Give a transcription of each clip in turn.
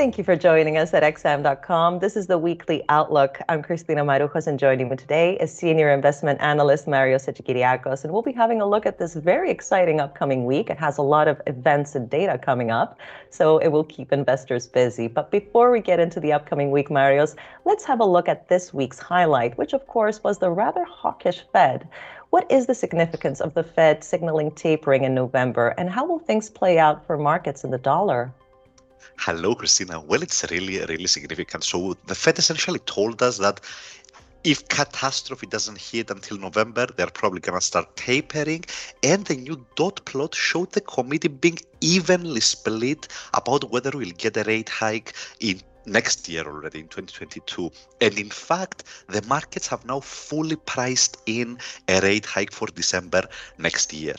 Thank you for joining us at XM.com. This is the weekly outlook. I'm Christina Marujos, and joining me today is senior investment analyst Marios Hadjikyriacos. And we'll be having a look at this very exciting upcoming week. It has a lot of events and data coming up, so it will keep investors busy. But before we get into the upcoming week, Marios, let's have a look at this week's highlight, which of course was the rather hawkish Fed. What is the significance of the Fed signaling tapering in November, and how will things play out for markets in the dollar? Hello, Christina. Well, it's really, really significant. So the Fed essentially told us that if catastrophe doesn't hit until November, they're probably going to start tapering. And the new dot plot showed the committee being evenly split about whether we'll get a rate hike in next year already in 2022. And in fact, the markets have now fully priced in a rate hike for December next year.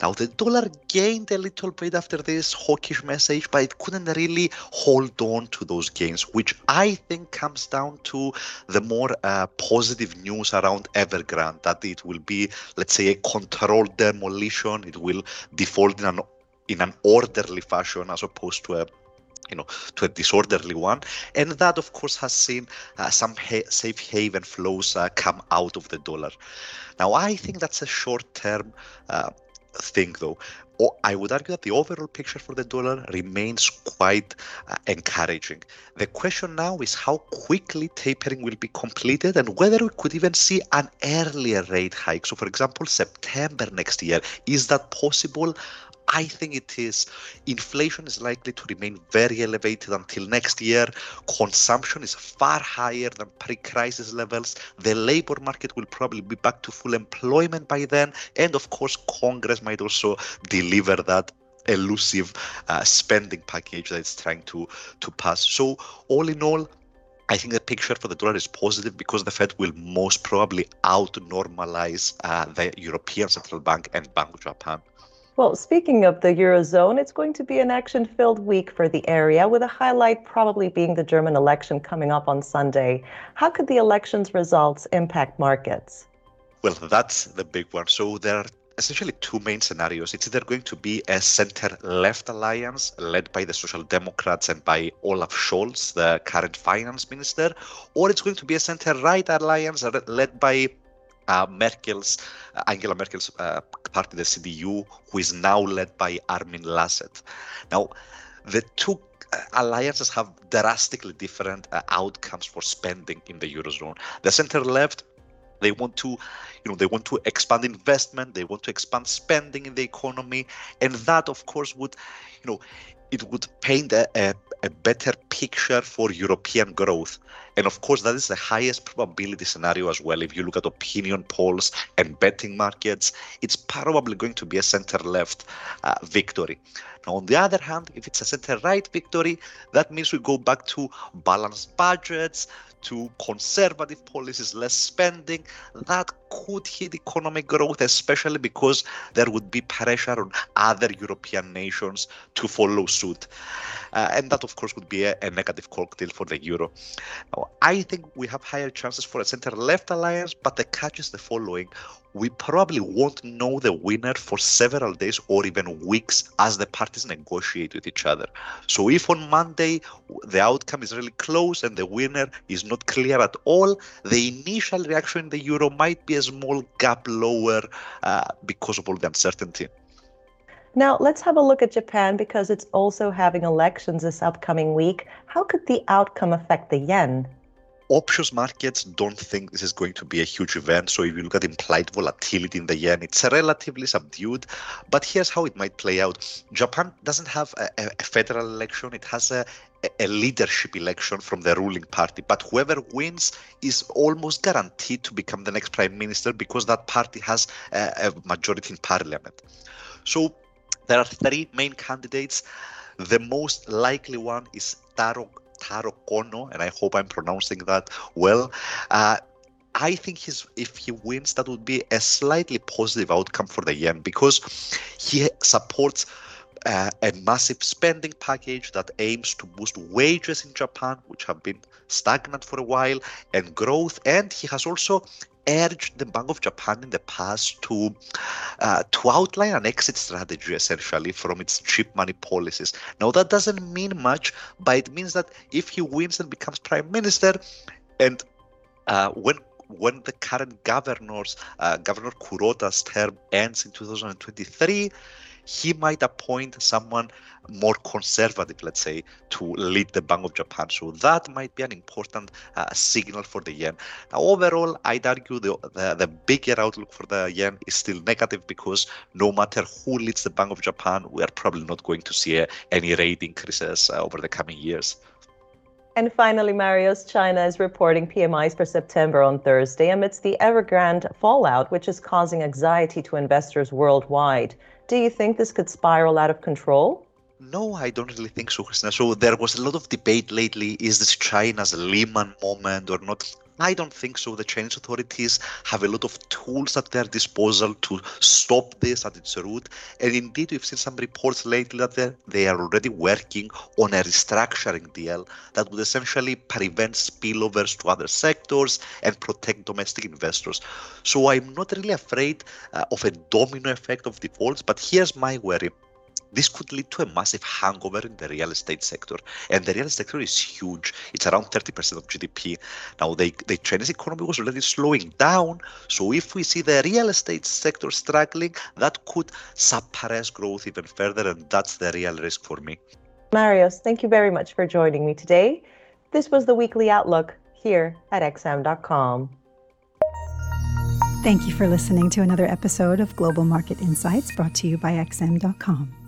Now, the dollar gained a little bit after this hawkish message, but it couldn't really hold on to those gains, which I think comes down to the more uh, positive news around Evergrande that it will be, let's say, a controlled demolition. It will default in an in an orderly fashion as opposed to a you know, to a disorderly one. And that, of course, has seen uh, some ha- safe haven flows uh, come out of the dollar. Now, I think that's a short term uh, thing, though. I would argue that the overall picture for the dollar remains quite uh, encouraging. The question now is how quickly tapering will be completed and whether we could even see an earlier rate hike. So, for example, September next year. Is that possible? I think it is. Inflation is likely to remain very elevated until next year. Consumption is far higher than pre crisis levels. The labor market will probably be back to full employment by then. And of course, Congress might also deliver that elusive uh, spending package that it's trying to, to pass. So, all in all, I think the picture for the dollar is positive because the Fed will most probably out normalize uh, the European Central Bank and Bank of Japan. Well, speaking of the Eurozone, it's going to be an action filled week for the area, with a highlight probably being the German election coming up on Sunday. How could the election's results impact markets? Well, that's the big one. So there are essentially two main scenarios. It's either going to be a center left alliance led by the Social Democrats and by Olaf Scholz, the current finance minister, or it's going to be a center right alliance led by uh, Merkel's uh, Angela Merkel's uh, party, the CDU, who is now led by Armin Laschet. Now, the two uh, alliances have drastically different uh, outcomes for spending in the eurozone. The center left they want to you know they want to expand investment they want to expand spending in the economy and that of course would you know it would paint a, a, a, better picture for European growth. And of course, that is the highest probability scenario as well. If you look at opinion polls and betting markets, it's probably going to be a center left uh, victory. Now, on the other hand, if it's a center right victory, that means we go back to balanced budgets, to conservative policies, less spending, that could hit economic growth, especially because there would be pressure on other European nations to follow suit. Uh, and that, of course, would be a, a, negative cocktail for the euro. Now, I think we have higher chances for a center left alliance, but the catch is the following. We probably won't know the winner for several days or even weeks as the parties negotiate with each other. So, if on Monday the outcome is really close and the winner is not clear at all, the initial reaction in the euro might be a small gap lower uh, because of all the uncertainty. Now, let's have a look at Japan because it's also having elections this upcoming week. How could the outcome affect the yen? Options markets don't think this is going to be a huge event. So if you look at implied volatility in the yen, it's relatively subdued. But here's how it might play out. Japan doesn't have a, a federal election. It has a, a leadership election from the ruling party. But whoever wins is almost guaranteed to become the next prime minister because that party has a, a majority in parliament. So there are three main candidates. The most likely one is Taro, Taro Kono, and I hope I'm pronouncing that well. Uh, I think he's, if he wins, that would be a slightly positive outcome for the yen because he supports uh, a massive spending package that aims to boost wages in Japan, which have been stagnant for a while, and growth. And he has also urged the Bank of Japan in the past to uh, to outline an exit strategy essentially from its cheap money policies. Now that doesn't mean much, but it means that if he wins and becomes prime minister, and uh, when when the current governor's uh, Governor Kuroda's term ends in 2023, he might appoint someone more conservative, let's say, to lead the Bank of Japan. So that might be an important uh, signal for the yen. Now, overall, I'd argue the, the, the bigger outlook for the yen is still negative because no matter who leads the Bank of Japan, we are probably not going to see uh, any rate increases uh, over the coming years. And finally, Marios, China is reporting PMIs for September on Thursday amidst the Evergrande fallout, which is causing anxiety to investors worldwide. Do you think this could spiral out of control? No, I don't really think so, Christina. So there was a lot of debate lately. Is this China's Lehman moment or not? I don't think so. The Chinese authorities have a lot of tools at their disposal to stop this at its root. And indeed, we've seen some reports lately that they are already working on a restructuring deal that would essentially prevent spillovers to other sectors and protect domestic investors. So I'm not really afraid uh, of a domino effect of defaults, but here's my worry this could lead to a massive hangover in the real estate sector. And the real estate sector is huge. It's around 30% of GDP. Now, the, the Chinese economy was already slowing down. So if we see the real estate sector struggling, that could suppress growth even further. And that's the real risk for me. Marios, thank you very much for joining me today. This was the weekly outlook here at XM.com. Thank you for listening to another episode of Global Market Insights brought to you by XM.com.